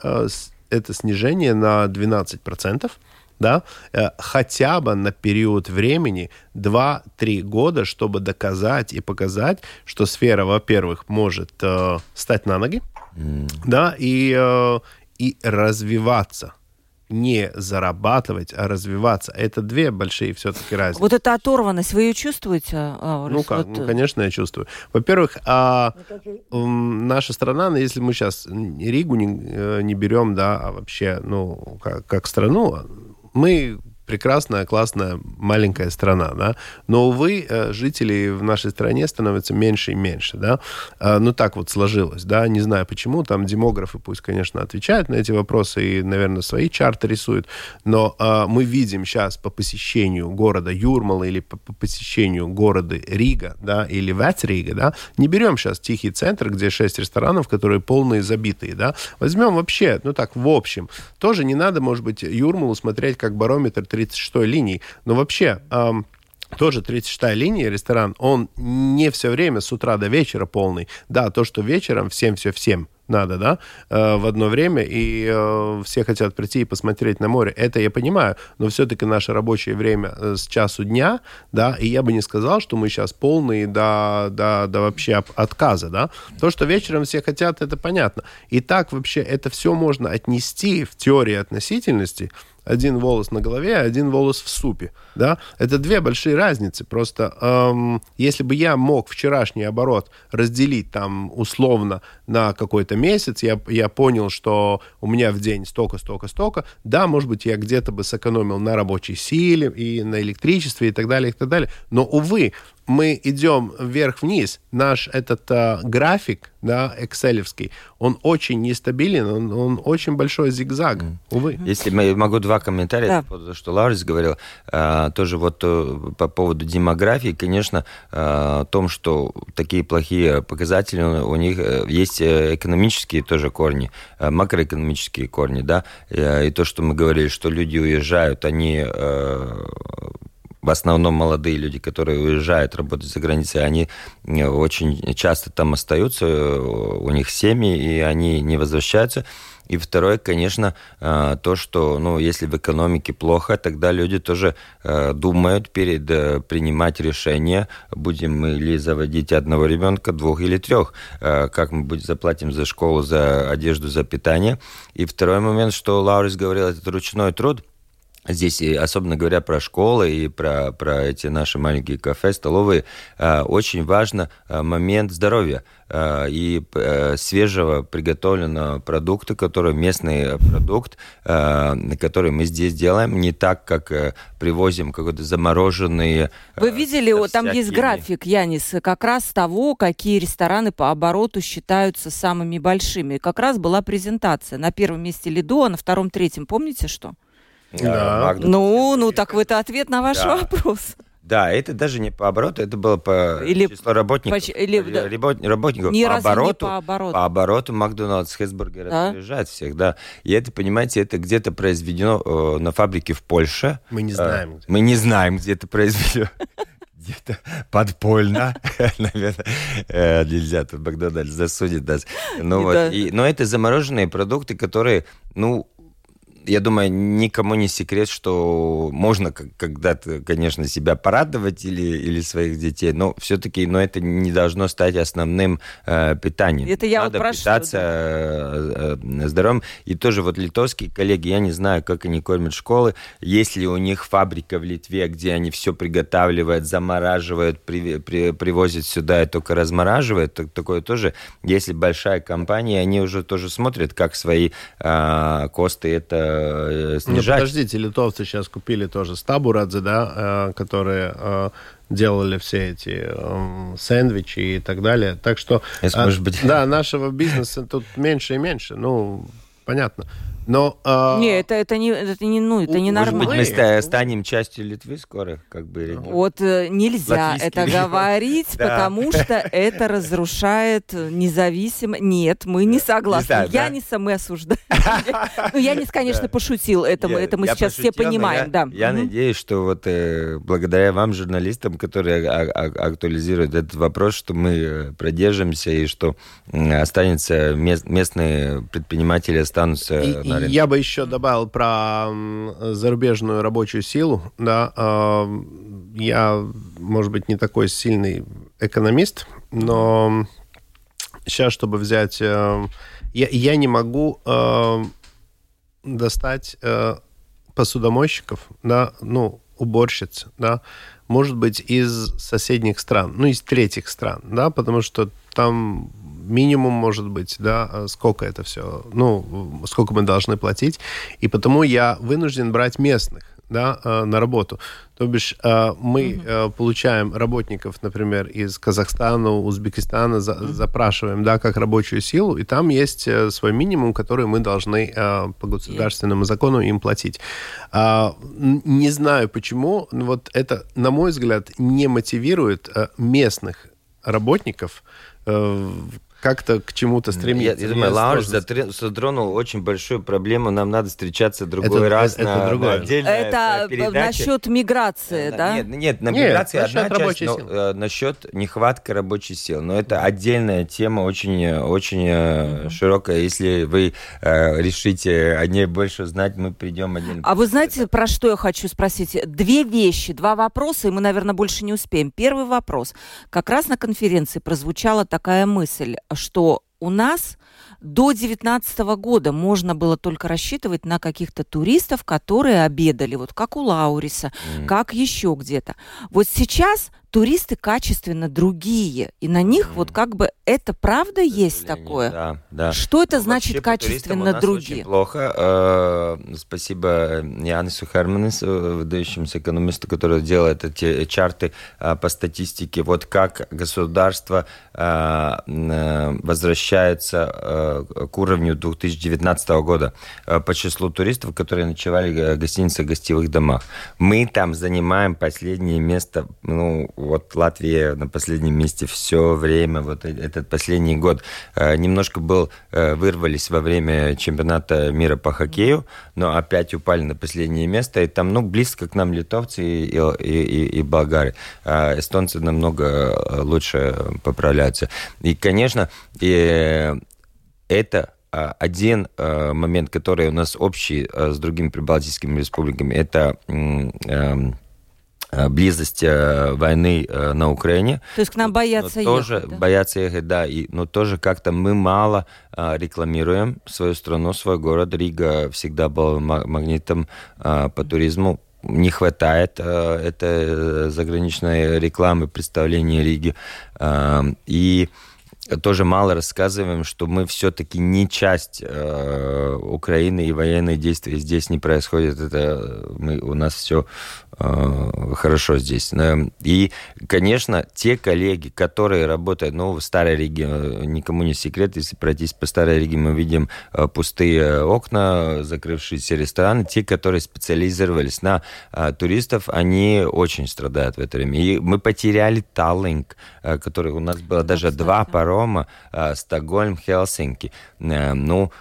Это снижение на 12% да, э, хотя бы на период времени 2-3 года, чтобы доказать и показать, что сфера, во-первых, может э, стать на ноги, mm. да, и, э, и развиваться не зарабатывать, а развиваться. Это две большие все-таки разницы. Вот эта оторванность, вы ее чувствуете? Аурис? Ну как, вот... ну, конечно, я чувствую. Во-первых, а, наша страна, ну, если мы сейчас Ригу не, э, не берем, да, а вообще, ну, как, как страну, мы прекрасная, классная, маленькая страна, да, но, увы, э, жителей в нашей стране становится меньше и меньше, да, а, ну, так вот сложилось, да, не знаю почему, там демографы пусть, конечно, отвечают на эти вопросы и, наверное, свои чарты рисуют, но а, мы видим сейчас по посещению города Юрмала или по, по посещению города Рига, да, или Вацрига, да, не берем сейчас тихий центр, где шесть ресторанов, которые полные забитые, да, возьмем вообще, ну, так, в общем, тоже не надо, может быть, Юрмалу смотреть как барометр 36-й линии. Но вообще, тоже 36-я линия, ресторан, он не все время с утра до вечера полный. Да, то, что вечером всем все всем надо, да, э, в одно время, и э, все хотят прийти и посмотреть на море. Это я понимаю, но все-таки наше рабочее время э, с часу дня, да, и я бы не сказал, что мы сейчас полные до, до, до вообще отказа, да. То, что вечером все хотят, это понятно. И так вообще это все можно отнести в теории относительности один волос на голове, один волос в супе. Да? Это две большие разницы. Просто эм, если бы я мог вчерашний оборот разделить там условно на какой-то месяц, я, я понял, что у меня в день столько, столько, столько, да, может быть, я где-то бы сэкономил на рабочей силе и на электричестве и так далее, и так далее. Но, увы, мы идем вверх-вниз, наш этот э, график, да, экселевский, он очень нестабилен, он, он очень большой зигзаг, mm. увы. Если я могу два комментария, да. по что Лаурис говорил, э, тоже вот э, по поводу демографии, конечно, э, о том, что такие плохие показатели, у них э, есть э, экономические тоже корни, э, макроэкономические корни, да, и то, что мы говорили, что люди уезжают, они в основном молодые люди, которые уезжают работать за границей, они э, очень часто там остаются, э, у них семьи, и они не возвращаются. И второе, конечно, э, то, что, ну, если в экономике плохо, тогда люди тоже думают перед принимать решение, будем мы ли заводить одного ребенка, двух или трех, как мы будем заплатим за школу, за одежду, за питание. И второй момент, что Лаурис говорил, это ручной труд – Здесь, особенно говоря про школы и про, про эти наши маленькие кафе, столовые, э, очень важно э, момент здоровья э, и свежего приготовленного продукта, который местный продукт, который мы здесь делаем, не так, как привозим какой-то замороженные... Вы видели, там всякими... есть график, Янис, как раз того, какие рестораны по обороту считаются самыми большими. Как раз была презентация. На первом месте Лидо, а на втором, третьем. Помните что? Да. Ну, ну так это ответ на ваш да. вопрос. Да, это даже не по обороту, это было по или числу работников. По, или, да. работников не по, обороту, по обороту. По обороту Макдоналдс, Хесбургер да? опережает всех, да. И это, понимаете, это где-то произведено э, на фабрике в Польше. Мы не знаем. Э, мы не знаем, где это произведено где-то подпольно, наверное, э, нельзя, тут Макдональдс засудит нас. Ну, но это замороженные продукты, которые, ну, я думаю, никому не секрет, что можно когда-то, конечно, себя порадовать или, или своих детей, но все-таки но это не должно стать основным э, питанием. Это я Надо вот питаться э, э, здоровым. И тоже вот литовские коллеги, я не знаю, как они кормят школы, есть ли у них фабрика в Литве, где они все приготавливают, замораживают, при, при, привозят сюда и только размораживают, так, такое тоже. Если большая компания, они уже тоже смотрят, как свои э, косты это э, снижать. Ну, подождите, литовцы сейчас купили тоже Стабурадзе, да, э, которые э, делали все эти э, сэндвичи и так далее. Так что, э, может быть... да, нашего бизнеса тут меньше и меньше. Ну, понятно. Но, э, не, это, это не, это не, ну, это не нормально. Может быть, мы станем частью Литвы скоро, как бы. Или Вот э, нельзя это говорить, потому что это разрушает независимо. Нет, мы не согласны. Яниса мы осуждаем. Ну, Янис, конечно, пошутил. Это мы сейчас все понимаем, да. Я надеюсь, что вот э, благодаря вам, журналистам, которые актуализируют этот вопрос, что мы э, продержимся и что останется местные предприниматели останутся я бы еще добавил про зарубежную рабочую силу. Да, я, может быть, не такой сильный экономист, но сейчас, чтобы взять... Э, я, я не могу э, достать э, посудомойщиков, да, ну, уборщиц, да, может быть, из соседних стран, ну, из третьих стран, да, потому что там минимум может быть, да, а сколько это все, ну, сколько мы должны платить, и потому я вынужден брать местных, да, а, на работу. То бишь а, мы угу. получаем работников, например, из Казахстана, Узбекистана, за, угу. запрашиваем, да, как рабочую силу, и там есть э, свой минимум, который мы должны по государственному закону им платить. Не знаю почему, вот это, на мой взгляд, не мотивирует местных работников как-то к чему-то стремиться. Я, я думаю, Лауш затронул очень большую проблему. Нам надо встречаться другой это, раз это, на, это другое. на отдельной Это передаче. насчет миграции, Э, да? Нет, нет, на Нет, миграции насчет одна часть, но э, насчет нехватки рабочей силы. Но это отдельная тема, очень, э, очень э, широкая. Если вы э, решите о ней больше узнать, мы придем отдельно. А вы знаете, про что я хочу спросить? Две вещи, два вопроса, и мы, наверное, больше не успеем. Первый вопрос. Как раз на конференции прозвучала такая мысль, что у нас до 2019 года можно было только рассчитывать на каких-то туристов, которые обедали, вот как у Лауриса, М. как еще где-то. Вот сейчас туристы качественно другие, и на них вот как бы это правда есть такое? Да, да. Что это значит вообще качественно другие? Очень плохо. Э, Спасибо Янису Херманису, выдающемуся экономисту, который делает эти чарты э, по статистике. Вот как государство э, возвращается к уровню 2019 года по числу туристов, которые ночевали в гостиницах, гостевых домах. Мы там занимаем последнее место, ну, вот Латвия на последнем месте все время, вот э- этот последний год э, немножко был, э, вырвались во время чемпионата мира по хоккею, но опять упали на последнее место, и там, ну, близко к нам литовцы и, и, и, и болгары. А эстонцы намного лучше поправляются. И, конечно, и это а, один момент, который у нас общий с другими прибалтийскими республиками, это эм, близость э, войны э, на Украине. То есть к нам боятся тоже ехать, да? боятся ехать, да, и, но тоже как-то мы мало рекламируем свою страну, свой город. Рига всегда был ма- магнитом по туризму. Не хватает этой заграничной рекламы, представления Риги. И тоже мало рассказываем, что мы все-таки не часть э, Украины и военные действия здесь не происходят. Это мы, у нас все э, хорошо здесь. Э, И, конечно, те коллеги, которые работают, ну, в Старой Риге, э, никому не секрет, если пройтись по Старой Риге, мы видим э, пустые окна, закрывшиеся рестораны. Те, которые специализировались на туристов, они очень страдают в это время. И мы потеряли Таллинг, который у нас было даже кстати. два парома, Стокгольм, Хелсинки. Ну,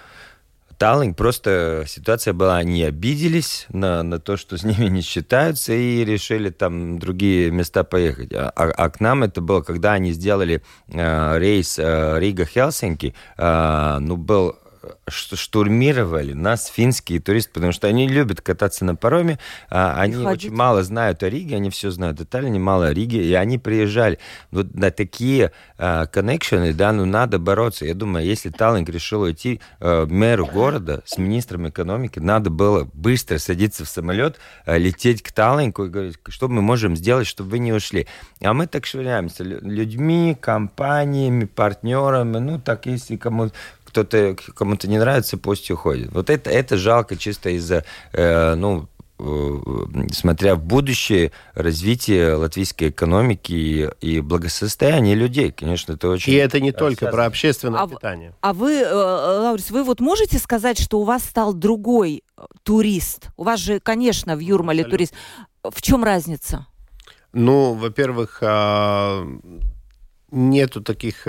Таллинг просто ситуация была, они обиделись на, на то, что с ними не считаются, и решили там другие места поехать. А, а- а к нам это было, когда они сделали э, рейс э, Рига-Хелсинки, э, ну, был штурмировали нас финские туристы, потому что они любят кататься на пароме, а они ходить. очень мало знают о Риге, они все знают о Таллине, мало о Риге, и они приезжали. Вот на такие а, коннекшены, да, ну надо бороться. Я думаю, если Таллинг решил уйти э, мэру города с министром экономики, надо было быстро садиться в самолет, э, лететь к Таллингу и говорить, что мы можем сделать, чтобы вы не ушли. А мы так швыряемся лю- людьми, компаниями, партнерами, ну так если кому кто-то кому-то не нравится, пусть уходит. Вот это, это жалко чисто из-за, э, ну, э, смотря в будущее развитие латвийской экономики и, и благосостояние людей, конечно, это очень... И это не только про общественное А питание. А вы, э, Лаурис, вы вот можете сказать, что у вас стал другой э, турист? У вас же, конечно, в Юрмале Абсолютно. турист. В чем разница? Ну, во-первых, а, нету таких...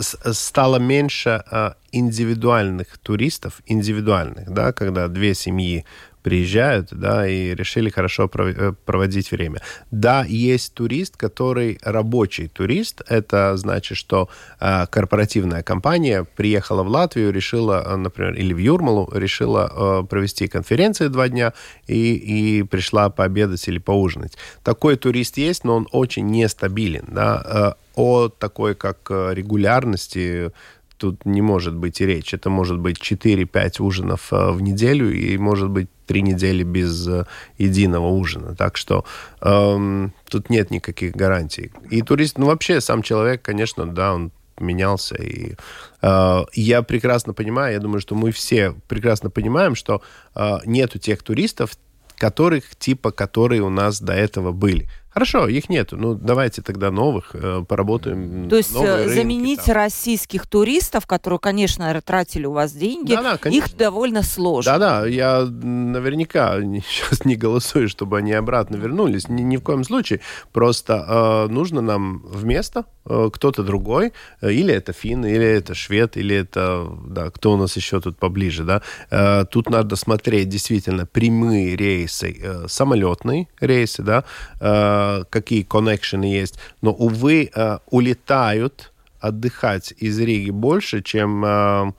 стало меньше а, индивидуальных туристов, индивидуальных, да, когда две семьи приезжают, да, и решили хорошо э, проводить время. Да, есть турист, который рабочий турист. Это значит, что э, корпоративная компания приехала в Латвию, решила, э, например, или в Юрмалу, решила провести конференции два дня и, и пришла пообедать или поужинать. Такой турист есть, но он очень нестабилен. Да? О такой, как регулярности, тут не может быть и речь. Это может быть 4-5 ужинов в неделю и может быть три недели без э, единого ужина. Так что эм, тут нет никаких гарантий. И турист, ну вообще сам человек, конечно, да, он менялся. И э, я прекрасно понимаю, я думаю, что мы все прекрасно понимаем, что э, нету тех туристов, которых типа, которые у нас до этого были. Хорошо, их нету. Ну, давайте тогда новых э, поработаем. То есть новые рынки заменить там. российских туристов, которые, конечно, тратили у вас деньги, Да-да, конечно. их довольно сложно. Да-да, я наверняка сейчас не голосую, чтобы они обратно вернулись. Ни, ни в коем случае. Просто э, нужно нам вместо э, кто-то другой, э, или это финн, или это швед, или это, да, кто у нас еще тут поближе, да. Э, тут надо смотреть действительно прямые рейсы, э, самолетные рейсы, да, э, какие коннекшены есть. Но, увы, э, улетают отдыхать из Риги больше, чем э,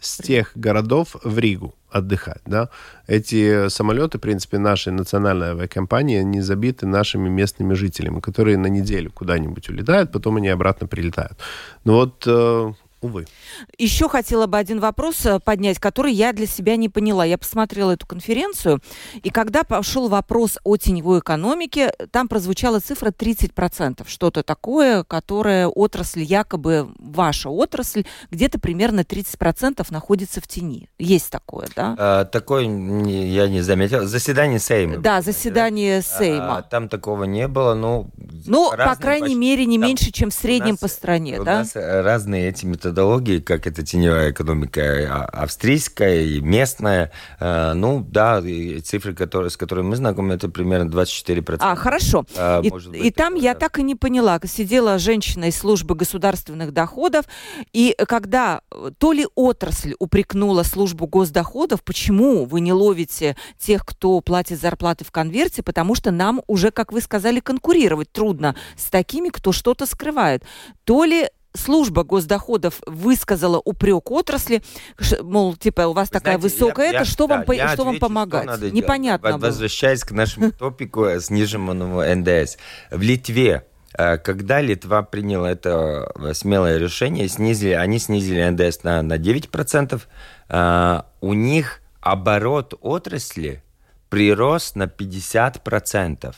с тех городов в Ригу отдыхать, да. Эти самолеты, в принципе, нашей национальной авиакомпании, они забиты нашими местными жителями, которые на неделю куда-нибудь улетают, потом они обратно прилетают. Ну вот, э, увы. Еще хотела бы один вопрос э, поднять, который я для себя не поняла. Я посмотрела эту конференцию, и когда пошел вопрос о теневой экономике, там прозвучала цифра 30%, что-то такое, которое отрасль, якобы ваша отрасль, где-то примерно 30% находится в тени. Есть такое, да? А, такой не- я не заметил. Заседание Сейма. Да, заседание А, Сейма. там такого не было, ну... Ну, по крайней почти- мере, не там меньше, чем в у среднем нас- по стране, у да? нас э, разные эти методологии, как это теневая экономика а- австрийская и местная. Э, Ну, да, цифры, которые, с которыми мы знакомы, это примерно 24%. А, хорошо. А, И, может и быть, там я да. так и не поняла. Сидела женщина из службы государственных доходов, и когда э, то ли отрасль упрекнула службу госдоходов, почему вы не ловите тех, кто платит зарплаты в конверте, потому что нам уже, как вы сказали, конкурировать трудно с такими, кто что-то скрывает. То ли служба госдоходов высказала упрек отрасли, мол, типа, у вас Вы такая знаете, высокая, я- это я- что вам, да, по- я что вам отвечу, помогать? надо делать. Непонятно было. Возвращаясь к нашему топику э, сниженному НДС. В Литве э, когда Литва приняла это э, смелое решение, снизили, они снизили НДС на, на 9%, э, у них оборот отрасли прирос на 50%.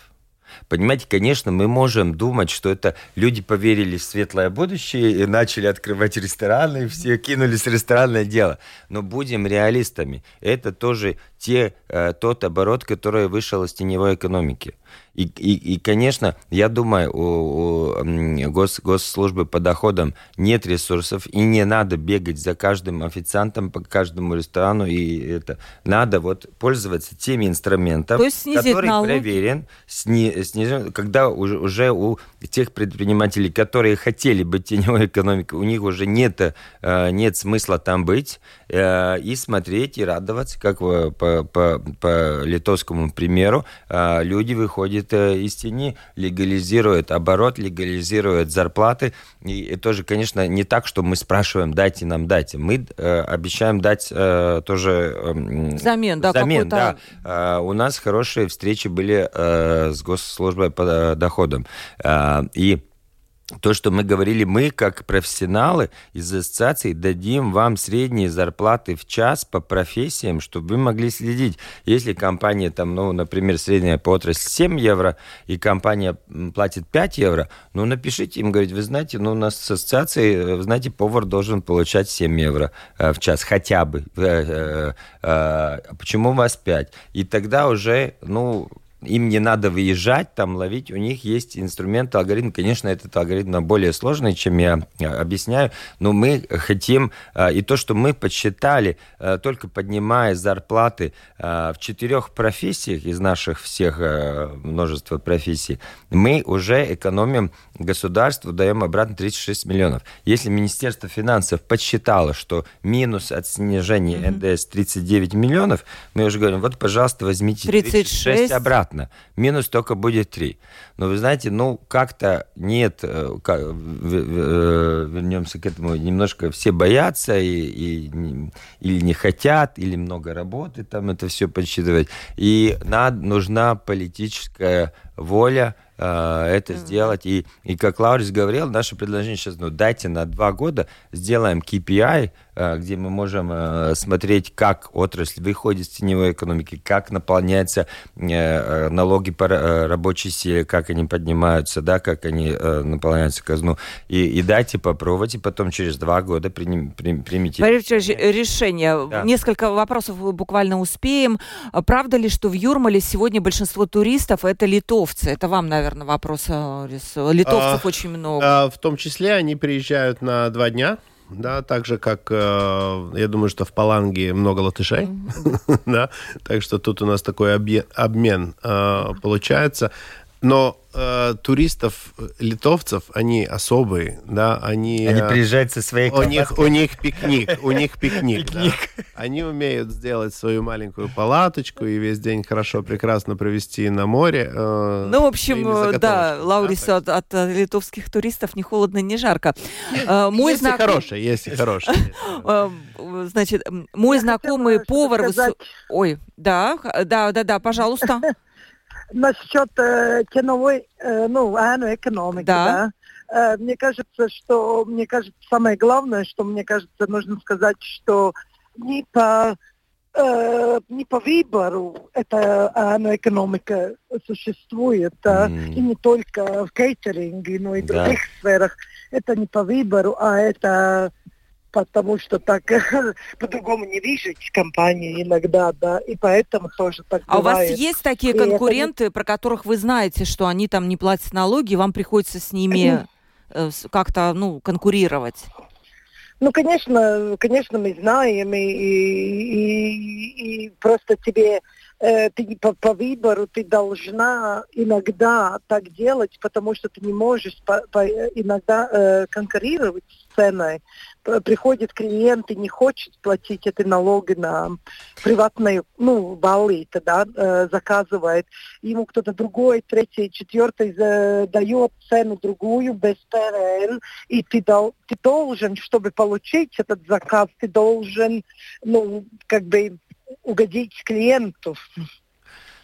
Понимаете, конечно, мы можем думать, что это люди поверили в светлое будущее и начали открывать рестораны, и все кинулись в ресторанное дело. Но будем реалистами. Это тоже те, э, тот оборот, который вышел из теневой экономики. И, и, и конечно, я думаю, у, у гос, госслужбы по доходам нет ресурсов, и не надо бегать за каждым официантом по каждому ресторану, и это надо вот пользоваться теми инструментами, который налоги. проверен, сни- снижен, когда уже, уже у тех предпринимателей, которые хотели быть теневой экономикой, у них уже нет, э, нет смысла там быть, э, и смотреть, и радоваться, как э, по, по, по литовскому примеру, люди выходят э, из тени, легализируют оборот, легализируют зарплаты, и это тоже, конечно, не так, что мы спрашиваем, дайте нам, дайте. Мы э, обещаем дать э, тоже... эм, Взамен, да, взамен, да. А, У нас хорошие встречи были э, с госслужбой по э, доходам. А, И то, что мы говорили, мы, как профессионалы из ассоциации, дадим вам средние зарплаты в час по профессиям, чтобы вы могли следить. Если компания, там, ну, например, средняя по отрасли 7 евро, и компания платит 5 евро, ну, напишите им, говорить, вы знаете, ну, у нас с ассоциацией, э, вы знаете, повар должен получать 7 евро э, в час, хотя бы. Э, э, э, Почему у вас 5? И тогда уже, ну, им не надо выезжать, там ловить, у них есть инструмент, алгоритм. Конечно, этот алгоритм более сложный, чем я э, объясняю, но мы хотим, э, и то, что мы подсчитали, э, только поднимая зарплаты в четырех профессиях из наших всех множества профессий, мы уже экономим государству, даем обратно 36 миллионов. Если Министерство финансов подсчитало, что минус от снижения НДС 39 миллионов, мы уже говорим, вот, пожалуйста, возьмите 36, 36 обратно. Минус только будет 3. Но вы знаете, ну, как-то нет, э, ка- в- в- э, вернемся к этому, немножко все боятся и, и или не хотят, или много работы там это все подсчитывать. И над, нужна политическая воля э, это сделать. И, и как Лаурис говорил, наше предложение сейчас, ну, дайте на два года, сделаем KPI, э, где мы можем э, смотреть, как отрасль выходит из теневой экономики, как наполняются э, э, налоги по э, рабочей силе, как они поднимаются, да, как они э, наполняются казну. И, и дайте попробовать, и потом через два года приним- при- примите. Борис решение. Да. Несколько вопросов буквально успеем. Правда ли, что в Юрмале сегодня большинство туристов это литовцы? Литовцы? Это вам, наверное, вопрос, Лаурис. Литовцев а, очень много. А, в том числе они приезжают на два дня да, так же, как, э, я думаю, что в Паланге много латышей, mm-hmm. да, так что тут у нас такой обмен, обмен э, получается. Но э, туристов, литовцев, они особые, да, они... Они э, приезжают со своей у них, у них пикник, у них пикник, да. Они умеют сделать свою маленькую палаточку и весь день хорошо, прекрасно провести на море. Э, ну, в общем, э, да, Лаурису да, от, от э, литовских туристов не холодно, не жарко. Э, мой есть знак... и хорошие, есть и хорошие. Значит, мой знакомый повар... Ой, да, да, да, да, пожалуйста. Насчет э, теновой, э, ну, экономики, да. да. Э, мне кажется, что, мне кажется, самое главное, что мне кажется, нужно сказать, что не по э, не по выбору эта АНУ экономика существует, mm. и не только в кейтеринге, но и в да. других сферах. Это не по выбору, а это потому что так по-другому не видеть компании иногда, да, и поэтому тоже так А бывает. у вас есть такие и конкуренты, это... про которых вы знаете, что они там не платят налоги, вам приходится с ними э, как-то, ну, конкурировать? Ну, конечно, конечно, мы знаем, и, и, и просто тебе э, ты по, по выбору ты должна иногда так делать, потому что ты не можешь по, по, иногда э, конкурировать с ценой. Приходит клиент и не хочет платить эти налоги на приватные, ну, баллы, тогда э, заказывает, ему кто-то другой, третий, четвертый э, дает цену другую без ПВН, и ты, дол, ты должен, чтобы получить этот заказ, ты должен, ну, как бы угодить клиенту.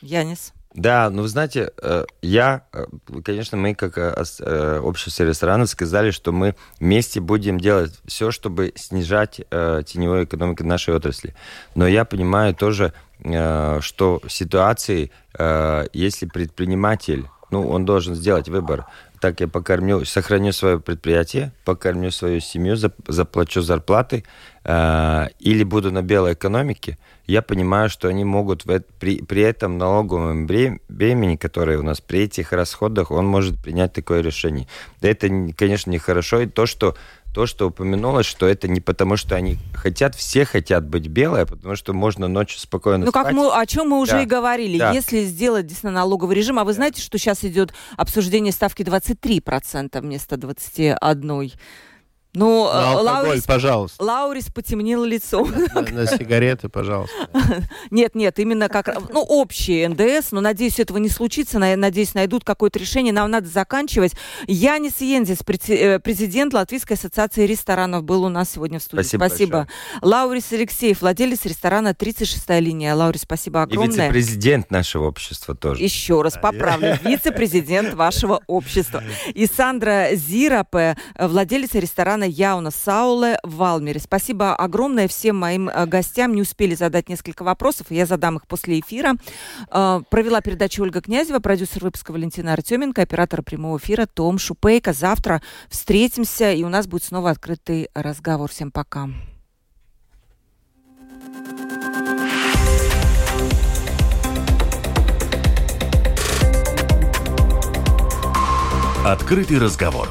Янис. Да, ну, вы знаете, э, я, э, конечно, мы как э, общество ресторанов сказали, что мы вместе будем делать все, чтобы снижать теневую экономику нашей отрасли. Но я понимаю тоже, что в ситуации, если предприниматель, ну, он должен сделать выбор, так я покормлю, сохраню свое предприятие, покормлю свою семью, заплачу зарплаты, или буду на белой экономике – я понимаю, что они могут в, при, при этом налоговом бремени, которое у нас при этих расходах, он может принять такое решение. Это, конечно, нехорошо. И то, что то, что упомянулось, что это не потому, что они хотят, все хотят быть белые, а потому что можно ночью спокойно ну, спать. как мы, о чем мы уже да. и говорили. Да. Если сделать действительно налоговый режим, а вы знаете, что сейчас идет обсуждение ставки 23% вместо 21%? Ну, на алкоголь, Лаурис, пожалуйста. Лаурис потемнел лицом. На, на сигареты, пожалуйста. Нет, нет, именно как, ну, общий НДС, но, надеюсь, этого не случится, надеюсь, найдут какое-то решение, нам надо заканчивать. Янис Йензис, э, президент Латвийской ассоциации ресторанов, был у нас сегодня в студии. Спасибо. спасибо. Лаурис Алексеев, владелец ресторана «36-я линия». Лаурис, спасибо огромное. И вице-президент нашего общества тоже. Еще раз поправлю, вице-президент вашего общества. И Сандра Зирапе, владелец ресторана Светлана Яуна Сауле Валмере. Спасибо огромное всем моим э, гостям. Не успели задать несколько вопросов, я задам их после эфира. Э, провела передачу Ольга Князева, продюсер выпуска Валентина Артеменко, оператор прямого эфира Том Шупейко. Завтра встретимся, и у нас будет снова открытый разговор. Всем пока. Открытый разговор